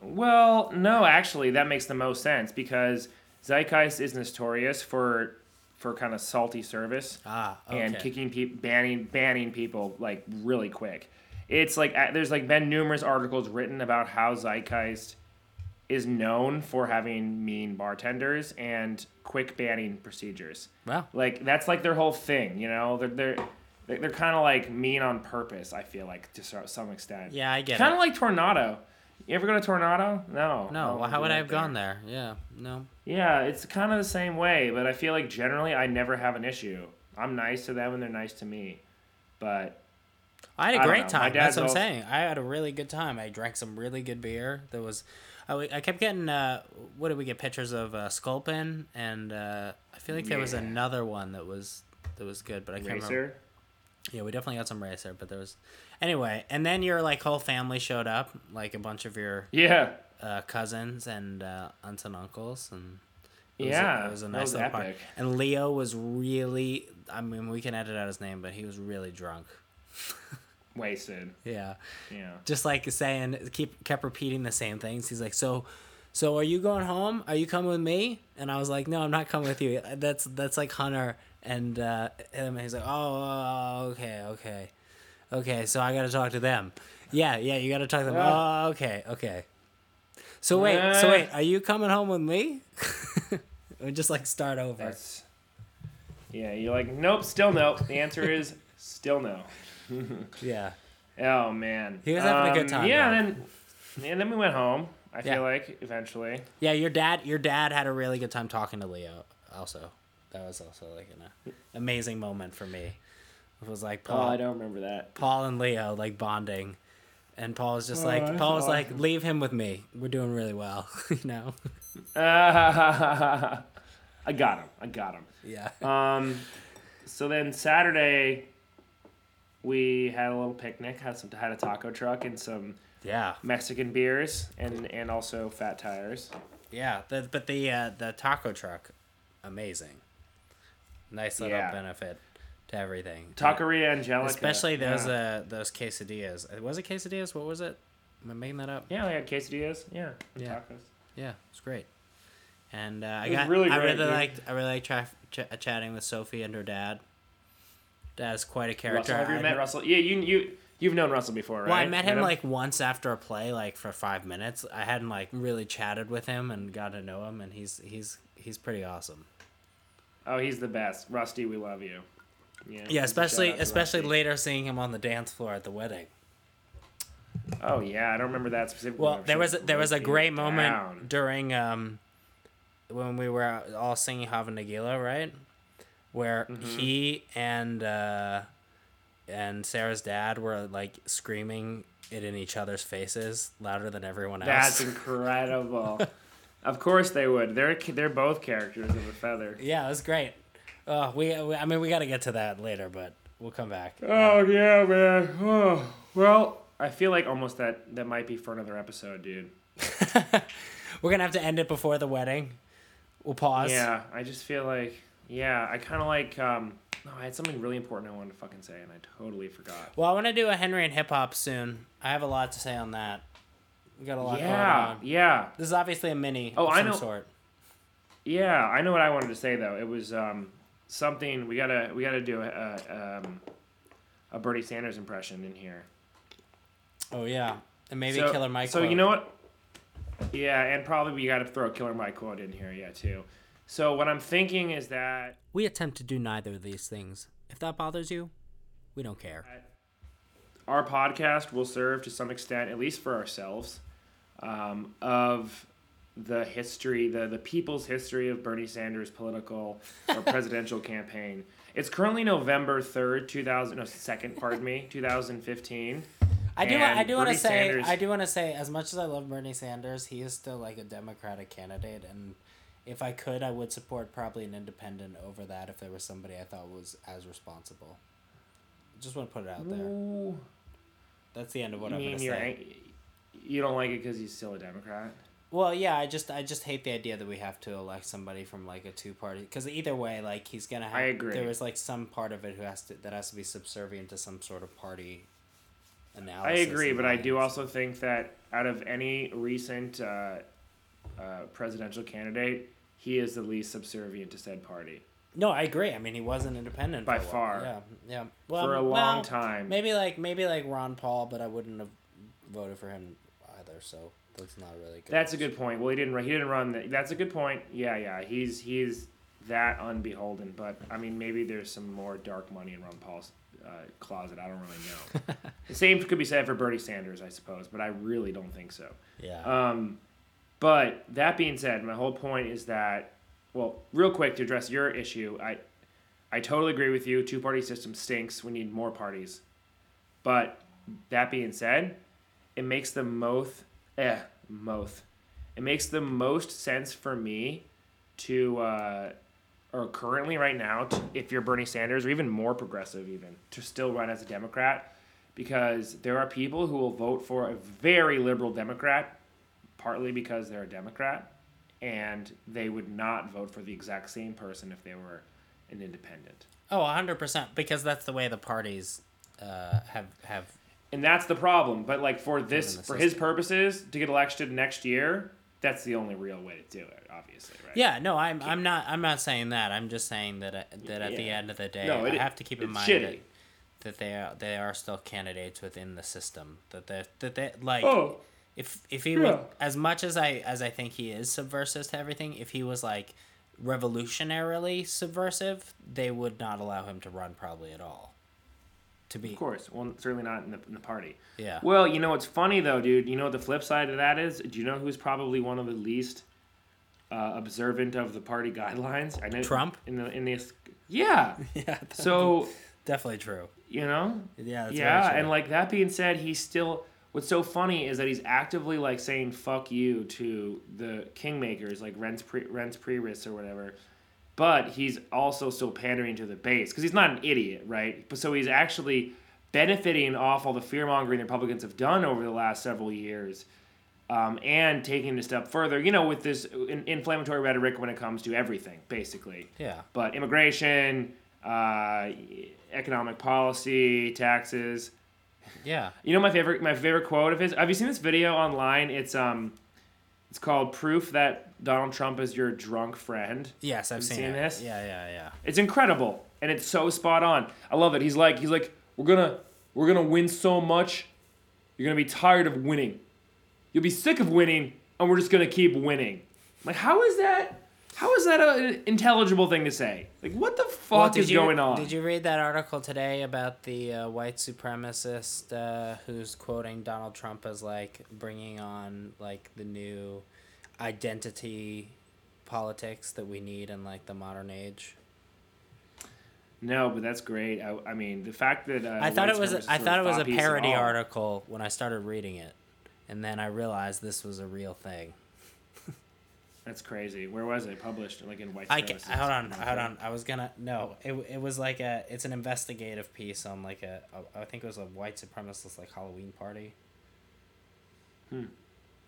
Well, no, actually, that makes the most sense because Zeitgeist is notorious for for kind of salty service ah, okay. and kicking people, banning banning people like really quick. It's like uh, there's like been numerous articles written about how Zeitgeist is known for having mean bartenders and quick banning procedures. Wow, Like that's like their whole thing, you know. They're they're they're, they're kind of like mean on purpose. I feel like to some extent. yeah, I get Kind of like Toronado. You ever go to Toronado? No. no, well, how would I have gone there? Yeah, no. Yeah, it's kind of the same way, but I feel like generally I never have an issue. I'm nice to them and they're nice to me. But I had a I great time. That's what I'm saying. I had a really good time. I drank some really good beer. There was, I, I kept getting. Uh, what did we get pictures of? Uh, Sculpin and uh, I feel like there was another one that was that was good, but I can't remember. Yeah, we definitely got some racer, but there was. Anyway, and then your like whole family showed up, like a bunch of your yeah, uh, cousins and uh, aunts and uncles, and it was yeah, a, it was a nice was little party. And Leo was really. I mean, we can edit out his name, but he was really drunk. wasted. Yeah. Yeah, just like saying keep kept repeating the same things he's like so so are you going home are you coming with me and i was like no i'm not coming with you that's that's like hunter and uh and he's like oh, oh okay okay okay so i gotta talk to them yeah yeah you gotta talk to them Ah. oh okay okay so wait so wait are you coming home with me we just like start over that's. Yeah, you're like nope, still no. The answer is still no. yeah Oh man, He was having a good Um, time, Yeah, though. and then and then we went home. I Yeah. feel like eventually. yeah your dad your dad had a really good time talking to leo also that was also like an uh, amazing moment for me it was like paul Oh, I don't remember that. Paul and Leo like bonding. And Paul was just Oh, like Paul was like, leave him with me. We're doing really well, you know. I got him. I got him. Yeah. Um, so then Saturday, we had a little picnic. Had some had a taco truck and some Yeah. Mexican beers and and also fat tires. Yeah. The, but the uh, the taco truck, amazing. Nice little Yeah. benefit to everything. Taqueria Angelica. Especially those Yeah, uh those quesadillas. Uh, Was it quesadillas? What was it? Am I making that up? yeah we had quesadillas. Yeah. Yeah. Tacos. Yeah, it's great. And uh, I got really I really dude. liked I really liked tra- ch- chatting with Sophie and her dad. Dad's quite a character. Russell, have you I- met Russell? Yeah, you you you've known Russell before, right? Well, I met him like once after a play, like for five minutes. I hadn't like really chatted with him and got to know him, and he's he's he's pretty awesome. Oh, he's the best. Rusty, we love you. Yeah, a especially shout out to especially Rusty. later seeing him on the dance floor at the wedding. Oh yeah, I don't remember that specifically. Well, there was a, there was a great moment down. during um when we were all singing Hava Nagila, right? Where Mm-hmm. he and uh and Sarah's dad were like screaming it in each other's faces louder than everyone else. That's incredible. Of course they would. They're they're both characters of a feather. yeah, it was great. Oh, we, we I mean we got to get to that later, but we'll come back. Oh yeah, man. Oh well, I feel like almost that that might be for another episode, dude. We're going to have to end it before the wedding. We'll pause. Yeah, I just feel like yeah, I kind of like um. No, I had something really important I wanted to fucking say, and I totally forgot. Well, I want to do a Henry and hip hop soon. I have a lot to say on that. We got a lot Yeah, going on. yeah, This is obviously a mini Oh, of I some know- sort. yeah. I know what I wanted to say though. It was um something we gotta we gotta do a a, um, a Bernie Sanders impression in here. Oh yeah, and maybe so, Killer Mike. So quote. you know what? Yeah, and probably we got to throw a Killer Mike quote in here, yeah, too. So what I'm thinking is that We attempt to do neither of these things. If that bothers you, we don't care. our podcast will serve to some extent, at least for ourselves, um, of the history, the the people's history of Bernie Sanders' political or presidential campaign. It's currently November third, two thousand, no second, pardon me, two thousand fifteen. I do. I do want to say. Sanders- I do want to say. As much as I love Bernie Sanders, he is still like a Democratic candidate, and if I could, I would support probably an independent over that if there was somebody I thought was as responsible. Just want to put it out there. Ooh, That's the end of what you I'm gonna you're say. You don't like it because he's still a Democrat? Well, yeah, I just I just hate the idea that we have to elect somebody from like a two party because either way, like he's gonna have. I agree. There is like some part of it who has to that has to be subservient to some sort of party. Analysis I agree, but I do also think that out of any recent uh, uh, presidential candidate, he is the least subservient to said party No, I agree. I mean, he was an independent By far. Yeah, yeah. Well, for a well, long time. Maybe like maybe like Ron Paul, but I wouldn't have voted for him either. So that's not really good. That's a good point. Well, he didn't. run- He didn't run. The, that's a good point. Yeah, yeah. He's he's that unbeholden. But I mean, maybe there's some more dark money in Ron Paul's uh, closet. I don't really know. the same could be said for Bernie Sanders, I suppose. But I really don't think so. Yeah. Um, but that being said, my whole point is that, well, real quick to address your issue, I, I totally agree with you. Two party system stinks. We need more parties. But that being said, it makes the most, eh, most. It makes the most sense for me to, uh, or currently right now, to, if you're Bernie Sanders or even more progressive, even to still run as a Democrat, because there are people who will vote for a very liberal Democrat, partly because they're a Democrat, and they would not vote for the exact same person if they were an independent. Oh, 100% Because that's the way the parties uh, have have. And that's the problem. But like for this, for his purposes, to get elected next year, that's the only real way to do it. Obviously, right? Yeah. No, I'm I'm not I'm not saying that. I'm just saying that uh, that at the end of the day, No, it- I have to keep in mind shitty. that that they are they are still candidates within the system. That they that they like. Oh, if if he Yeah. was as much as I as I think he is subversive to everything, if he was like revolutionarily subversive, they would not allow him to run probably at all. To be of course. Well, certainly not in the, in the party. yeah. Well, you know what's funny though, dude. You know what the flip side of that is? Do you know who's probably one of the least uh, observant of the party guidelines? I know Trump? in the in this. Yeah. yeah. So definitely true. you know. Yeah. That's yeah, and like that being said, he's still. What's so funny is that he's actively like saying "fuck you" to the kingmakers, like Reince Pre- Reince or whatever. But he's also still pandering to the base because he's not an idiot, right? But so he's actually benefiting off all the fear mongering the Republicans have done over the last several years, um, and taking it a step further. You know, with this in- inflammatory rhetoric when it comes to everything, basically yeah. but immigration, uh, economic policy, taxes. Yeah. You know my favorite my favorite quote of his. Have you seen this video online? It's um, it's called "Proof That Donald Trump is Your Drunk Friend." Yes, I've seen, seen this? Yeah, yeah, yeah. It's incredible and it's so spot on. I love it. He's like he's like we're gonna we're gonna win so much, you're gonna be tired of winning. You'll be sick of winning, and we're just gonna keep winning. Like how is that? How is that an intelligible thing to say? Like, what the fuck Well, is you, going on? Did you read that article today about the uh, white supremacist uh, who's quoting Donald Trump as like bringing on like the new identity politics that we need in like the modern age? No, but that's great. I, I mean, the fact that uh, I thought it was I thought it was a thought piece at parody article when I started reading it, and then I realized this was a real thing. That's crazy. Where was it published? Like in white. I ca- supremacists? hold on, hold on. I was gonna no. It, it was like a it's an investigative piece on like a, a I think it was a white supremacist like Halloween party. Hmm.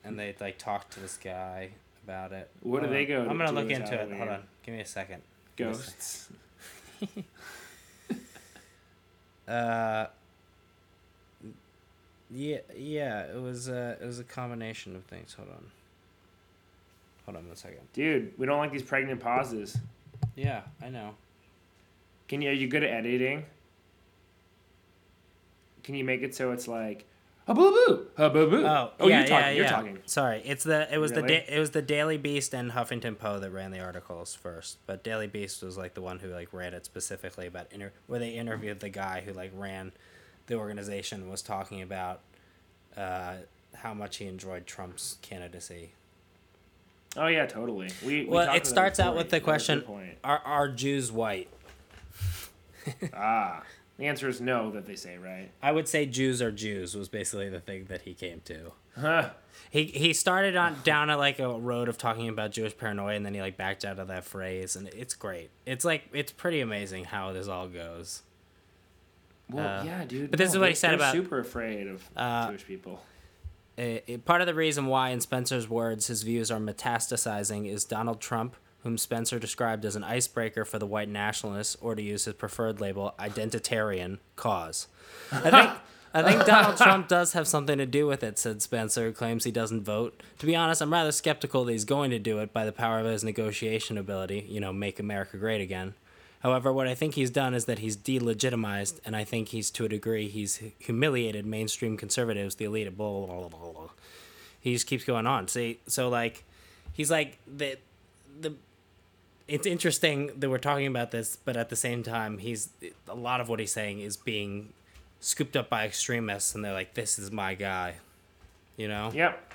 And they like talked to this guy about it. Where do they go to I'm gonna look into it. Hold on. Give me a second. Give me a second. Ghosts. Uh. Yeah, yeah. It was uh, it was a combination of things. Hold on. Hold on one second. Dude, we don't like these pregnant pauses. Yeah, I know. Can you? Are you good at editing? Can you make it so it's like, a boo boo, a boo boo? Oh, oh, yeah, you're talking. yeah, You're yeah. talking. Sorry, it's the it was the da- it was the Daily Beast and Huffington Post that ran the articles first, but Daily Beast was like the one who like ran it specifically about inter- where they interviewed the guy who like ran the organization was talking about uh, how much he enjoyed Trump's candidacy. Oh yeah, totally. We, we Well, it starts out with the That was a question. Are are Jews white? Ah, the answer is no. That they say, right? I would say Jews are Jews was basically the thing that he came to. Huh. He he started on down a, like a road of talking about Jewish paranoia, and then he like backed out of that phrase, and it's great. It's like it's pretty amazing how this all goes. Well, Uh, yeah, dude. but this no, is what he said about- super afraid of Uh, Jewish people. Uh, it- part of the reason why, in Spencer's words, his views are metastasizing is Donald Trump, whom Spencer described as an icebreaker for the white nationalists, or to use his preferred label, identitarian cause. I think. I think Donald Trump does have something to do with it, said Spencer, who claims he doesn't vote. To be honest, I'm rather skeptical that he's going to do it by the power of his negotiation ability, you know, make America great again. However, what I think he's done is that he's delegitimized, and I think he's, to a degree, he's humiliated mainstream conservatives, the elite, blah, blah, blah, blah, blah. He just keeps going on. See, so, like, he's like, the, the, it's interesting that we're talking about this, but at the same time, he's, a lot of what he's saying is being scooped up by extremists, and they're like, this is my guy. You know? Yep.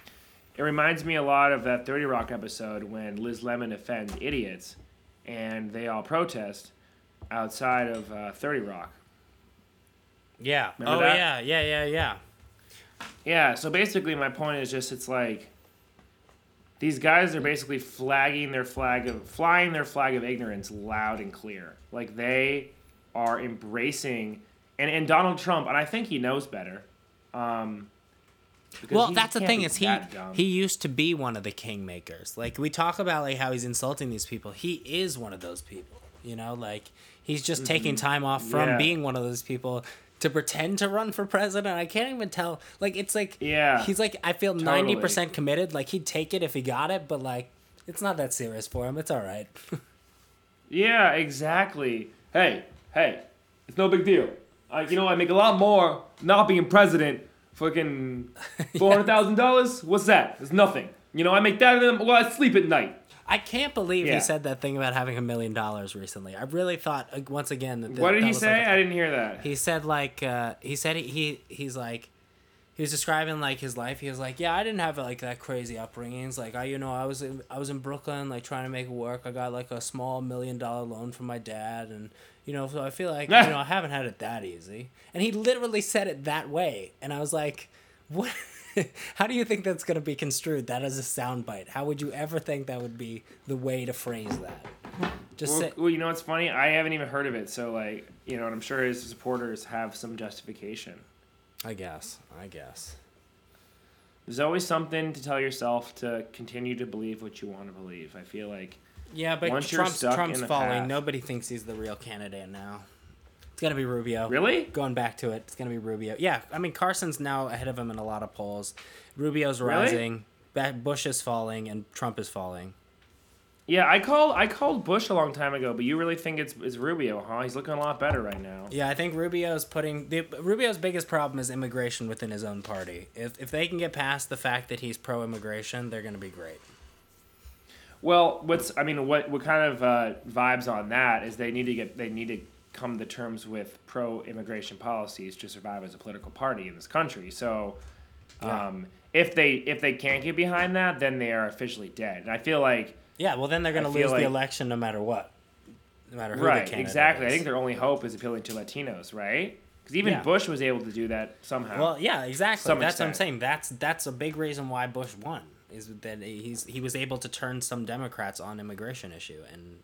It reminds me a lot of that 30 Rock episode when Liz Lemon offends idiots and they all protest outside of uh, 30 Rock. Yeah. Remember oh, that? yeah, yeah, yeah, yeah. Yeah, so basically my point is just it's like these guys are basically flagging their flag of flying their flag of ignorance loud and clear. Like they are embracing and, and Donald Trump, and I think he knows better. Um Well, he that's the thing is he dumb. he used to be one of the kingmakers. Like we talk about like how he's insulting these people. He is one of those people. You know, like he's just taking time off from Mm-hmm. Yeah. being one of those people to pretend to run for president. I can't even tell. Like it's like Yeah, he's like I feel totally. ninety percent committed. Like he'd take it if he got it, but like it's not that serious for him. It's all right. Yeah, exactly. Hey, hey, it's no big deal. I, you know, I make a lot more not being president. Fucking four hundred thousand dollars. What's that? It's nothing. You know, I make that, and well, I sleep at night. I can't believe Yeah. he said that thing about having a million dollars recently. I really thought once again that. What did that he say? like a- I didn't hear that. He said like uh, he said he, he he's like he was describing like his life. He was like, yeah, I didn't have like that crazy upbringings. Like I, you know, I was in, I was in Brooklyn, like trying to make it work. I got like a small million dollar loan from my dad, and you know, so I feel like you know I haven't had it that easy. And he literally said it that way, and I was like, what? How do you think that's gonna be construed? That as a soundbite? How would you ever think that would be the way to phrase that? Just Well, say, well, you know what's funny? I haven't even heard of it. So, like, you know, and I'm sure his supporters have some justification. I guess, I guess. There's always something to tell yourself to continue to believe what you want to believe. I feel like Yeah, but Once Trump's Trump's in falling. path- Nobody thinks he's the real candidate now. Gonna be Rubio. really. Going back to it, it's gonna be Rubio. Yeah, I mean Carson's now ahead of him in a lot of polls. Rubio's rising. Ba- Bush is falling, and Trump is falling. Yeah, I called I called Bush a long time ago, but you really think it's, it's Rubio, huh? He's looking a lot better right now. Yeah, I think Rubio's putting the Rubio's biggest problem is immigration within his own party. If if they can get past the fact that he's pro-immigration, they're gonna be great. Well, what's I mean, what what kind of uh, vibes on that is they need to get they need to come to terms with pro-immigration policies to survive as a political party in this country. So, um, if they if they can't get behind that, then they are officially dead. And I feel like Yeah, well, then they're going to lose like- the election no matter what. No matter who right, exactly. I think their only hope is appealing to Latinos, right? Because even Yeah. Bush was able to do that somehow. Well, yeah, exactly. Some that's what I'm saying. That's that's a big reason why Bush won is that he's he was able to turn some Democrats on immigration issue, and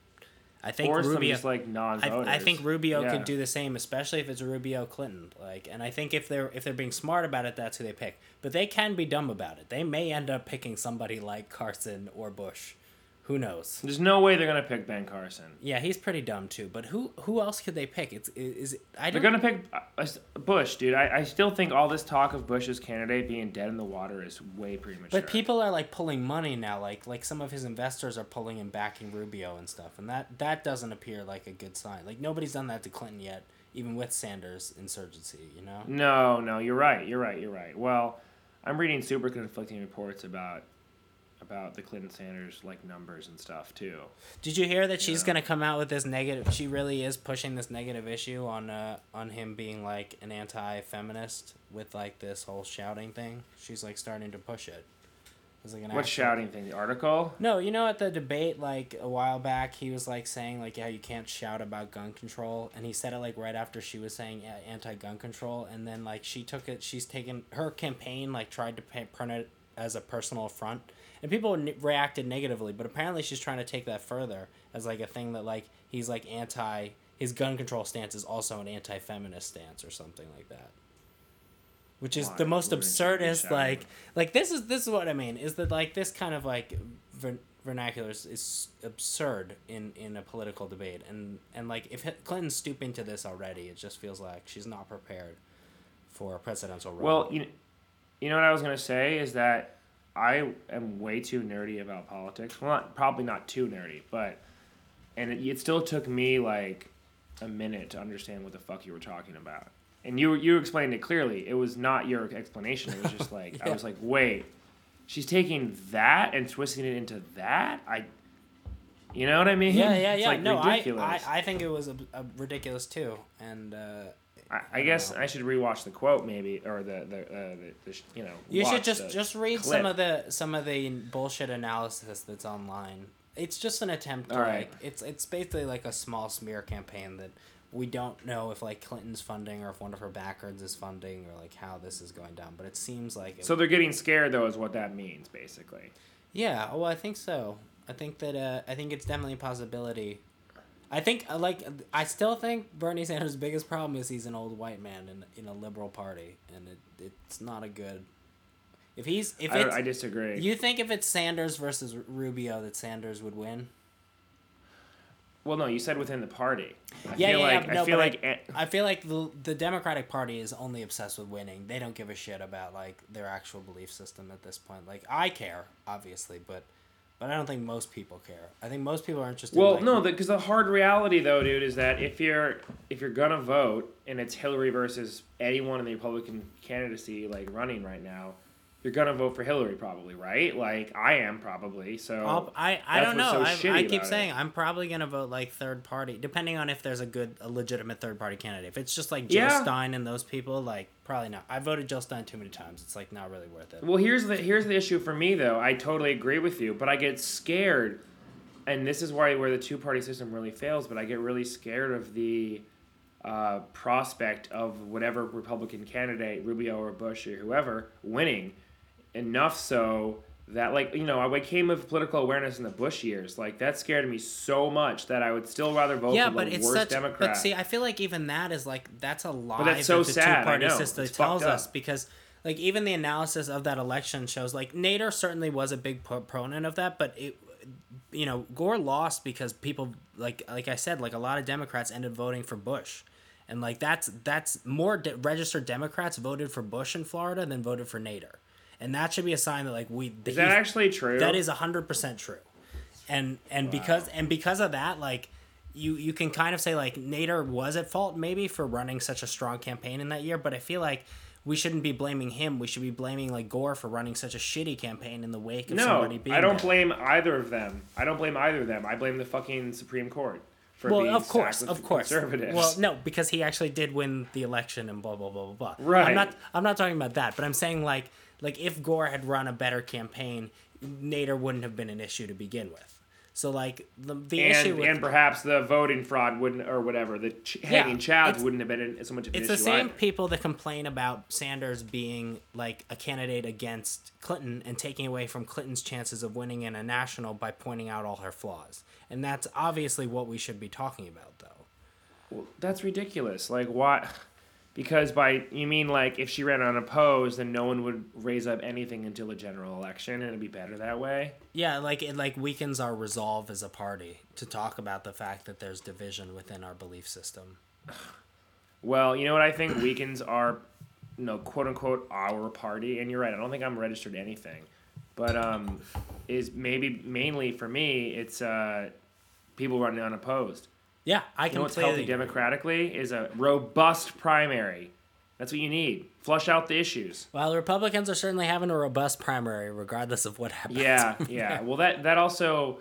I think or Rubio. just like non-voters. I, I think Rubio Yeah. could do the same, especially if it's Rubio Clinton. Like, and I think if they're if they're being smart about it, that's who they pick. But they can be dumb about it. They may end up picking somebody like Carson or Bush. Who knows? There's no way they're gonna pick Ben Carson. Yeah, he's pretty dumb too. But who who else could they pick? It's is, is I They're gonna pick uh, Bush, dude. I, I still think all this talk of Bush's candidate being dead in the water is way premature. But people are like pulling money now. Like like some of his investors are pulling and backing Rubio and stuff, and that that doesn't appear like a good sign. Like nobody's done that to Clinton yet, even with Sanders' insurgency. You know. No, no, you're right. You're right. You're right. Well, I'm reading super conflicting reports about about the Clinton Sanders like numbers and stuff too. Did you hear that she's Yeah. gonna come out with this negative? She really is pushing this negative issue on uh on him being like an anti-feminist with like this whole shouting thing. She's like starting to push it. It's like an What shouting thing? The article? No, you know at the debate like a while back, he was like saying like yeah you can't shout about gun control, and he said it like right after she was saying yeah, anti-gun control, and then like she took it, she's taken her campaign like tried to print it as a personal affront, and people n- reacted negatively, but apparently she's trying to take that further as like a thing that like he's like anti his gun control stance is also an anti-feminist stance or something like that. Which is Why? the most absurdest like like this is this is what I mean is that like this kind of like ver- vernacular is, is absurd in in a political debate and and like if Clinton's stooping to this already it just feels like she's not prepared for a presidential role. Well, you, you know what I was gonna say is that I am way too nerdy about politics. Well, not, probably not too nerdy, but and it, it still took me like a minute to understand what the fuck you were talking about. And you you explained it clearly. It was not your explanation. It was just like I was like, wait, she's taking that and twisting it into that. I, you know what I mean? yeah, yeah, yeah. like, no, I. I I think it was a, a ridiculous too, and uh, I, I guess I should rewatch the quote maybe or the the, uh, the, the you know. You should just just read clip. some of the some of the bullshit analysis that's online. It's just an attempt to All right. like it's it's basically like a small smear campaign that we don't know if like Clinton's funding or if one of her backers is funding or like how this is going down. But it seems like it, So they're getting scared, though, is what that means, basically. yeah. Well, I think so. I think that uh, I think it's definitely a possibility. I think uh, like I still think Bernie Sanders' biggest problem is he's an old white man in in a liberal party, and it, it's not a good. If he's if I, I disagree. You think if it's Sanders versus Rubio that Sanders would win? well, no, you said within the party. I Yeah, feel yeah, like yeah, no, I feel like eh, I feel like the the Democratic Party is only obsessed with winning. They don't give a shit about like their actual belief system at this point. Like I care, obviously, but but I don't think most people care. I think most people are interested. well, in, like, no, because the hard reality, though, dude, is that if you're if you're gonna vote and it's Hillary versus anyone in the Republican candidacy like running right now, you're gonna vote for Hillary, probably, right? Like I am probably. So I'll- I, I don't know. so I, I keep about it. saying I'm probably gonna vote like third party, depending on if there's a good, a legitimate third party candidate. If it's just like Jill Yeah. Stein and those people, like probably not. I voted Jill Stein too many times. It's like not really worth it. Well, here's the here's the issue for me though. I totally agree with you, but I get scared, and this is why where the two party system really fails. But I get really scared of the uh, prospect of whatever Republican candidate, Rubio or Bush or whoever, winning. Enough so that like you know I came with political awareness in the Bush years. Like that scared me so much that I would still rather vote yeah, for the but it's worst such. Democrat. But see, I feel like even that is like that's a lie but that's so that the sad, I two party system It's tells us because like even the analysis of that election shows like Nader certainly was a big proponent of that, but it you know Gore lost because people like like I said like a lot of Democrats ended voting for Bush. And like that's that's more de- registered Democrats voted for Bush in Florida than voted for Nader, and that should be a sign that like we is that actually true? that is hundred percent true, and and because and because of that, like you you can kind of say like Nader was at fault maybe for running such a strong campaign in that year, but I feel like we shouldn't be blaming him. We should be blaming like Gore for running such a shitty campaign in the wake of No, somebody being I don't there. blame either of them. I don't blame either of them. I blame the fucking Supreme Court for Well, being of course, of course. conservatives. Well, no, because he actually did win the election and blah blah blah blah blah. Right. I'm not. I'm not talking about that. But I'm saying like like if Gore had run a better campaign, Nader wouldn't have been an issue to begin with. So like the, the issue and with and perhaps the voting fraud wouldn't or whatever the ch- hanging chads wouldn't have been so much of an it's the same either. people that complain about Sanders being like a candidate against Clinton and taking away from Clinton's chances of winning in a national by pointing out all her flaws. And that's obviously what we should be talking about though. Well, that's ridiculous. Like why? Because by you mean like if she ran unopposed, then no one would raise up anything until a general election, and it'd be better that way. Yeah, like it like weakens our resolve as a party to talk about the fact that there's division within our belief system. Well, you know what I think weakens our, you know, quote unquote our party, and you're right. I don't think I'm registered anything, but um, is maybe mainly for me, it's uh, people running unopposed. Yeah, I You know what's completely healthy agree. democratically is a robust primary. That's what you need. Flush out the issues. Well, the Republicans are certainly having a robust primary, regardless of what happens. Yeah, yeah. Well, that that also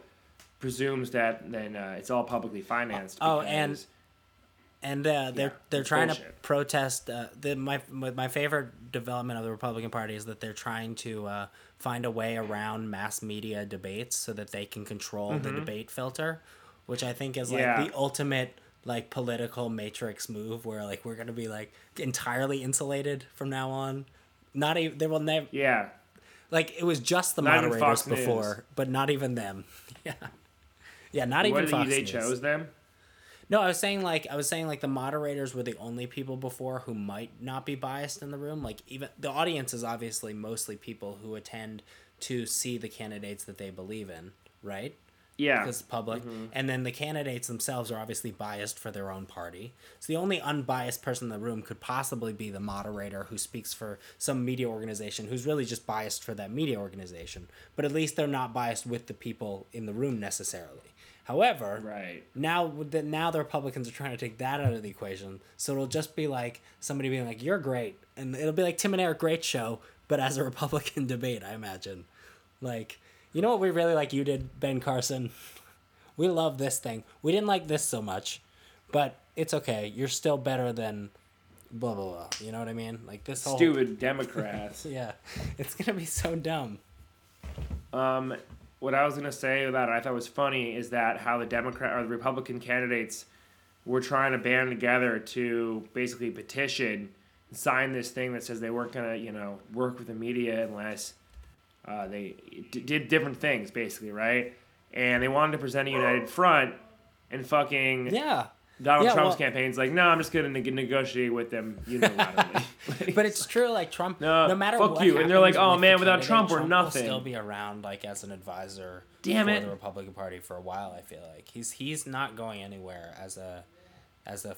presumes that then uh, it's all publicly financed. Oh, and- and uh, they're Yeah, they're trying to protest. Uh, the my my favorite development of the Republican Party is that they're trying to uh, find a way around mass media debates so that they can control the debate filter, which I think is like. Yeah. the ultimate like political matrix move, where like we're gonna be like entirely insulated from now on. Not even they will never yeah, like it was just the Not moderators Fox News. before, but not even them. yeah, yeah, not even what did Fox they News. chose them? No, I was saying like I was saying like the moderators were the only people before who might not be biased in the room. Like even the audience is obviously mostly people who attend to see the candidates that they believe in, right? Yeah, Because it's public, mm-hmm. and then the candidates themselves are obviously biased for their own party. So the only unbiased person in the room could possibly be the moderator who speaks for some media organization who's really just biased for that media organization. But at least they're not biased with the people in the room necessarily. However, right. now the, now the Republicans are trying to take that out of the equation. So it'll just be like somebody being like, "You're great," and it'll be like Tim and Eric Great Show, but as a Republican debate, I imagine. Like, you know what we really like you did, Ben Carson. We love this thing. We didn't like this so much, but it's okay. You're still better than blah blah blah. You know what I mean? Like this whole Stupid Democrats. Yeah, it's gonna be so dumb. Um, what I was gonna say that I thought was funny is that how the Democrat or the Republican candidates were trying to band together to basically petition, sign this thing that says they weren't gonna, you know, work with the media unless uh, they d- did different things, basically, right? And they wanted to present a united front, and fucking Yeah. Donald Yeah, Trump's well- campaign's like, no, I'm just gonna neg- negotiate with them unilaterally. But it's true, like Trump. No, No, matter fuck what you. And they're like, "Oh, man, without Trump, we're nothing. will still be around, like as an advisor Damn for it. the Republican Party for a while. I feel like he's he's not going anywhere as a as a.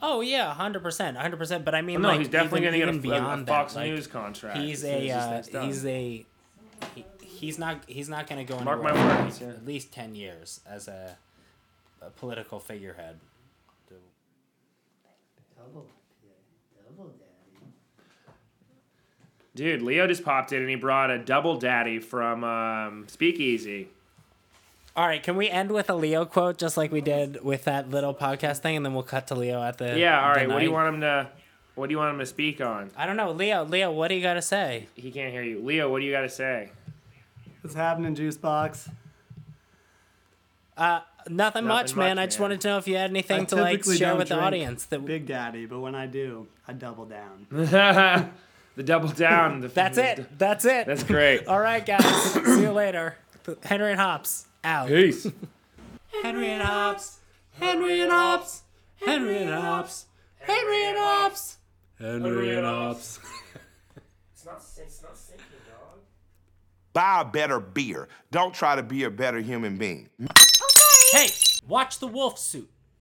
Oh yeah, hundred percent, hundred percent. But I mean, no, like, he's definitely even, gonna even get a, a, a beyond Fox that, like, News contract. He's a uh, this thing's done. he's a he, he's not he's not going to go Mark anywhere my words, at- yeah. at least ten years as a, a political figurehead. Double, double daddy. Dude, Leo just popped in and he brought a double daddy from um, Speakeasy. All right, can we end with a Leo quote just like we did with that little podcast thing, and then we'll cut to Leo at the Yeah, all the right. What do you want him to? What do you want him to speak on? I don't know, Leo. Leo, what do you got to say? He can't hear you. Leo, what do you got to say? What's happening, Juice Box? Uh, nothing, much, much, man. I just man. wanted to know if you had anything I to like share with the audience. That Big Daddy, but when I do, I double down. the double down. The, that's it. That's it. That's great. All right, guys. See you later. Henry and Hops out. Peace. Henry and Hops. Henry and Hops. Henry and Hops. Henry and Hops. Henry and Hops. It's not, it's not sinking, dog. Buy a better beer. Don't try to be a better human being. Hey, watch the wolf suit.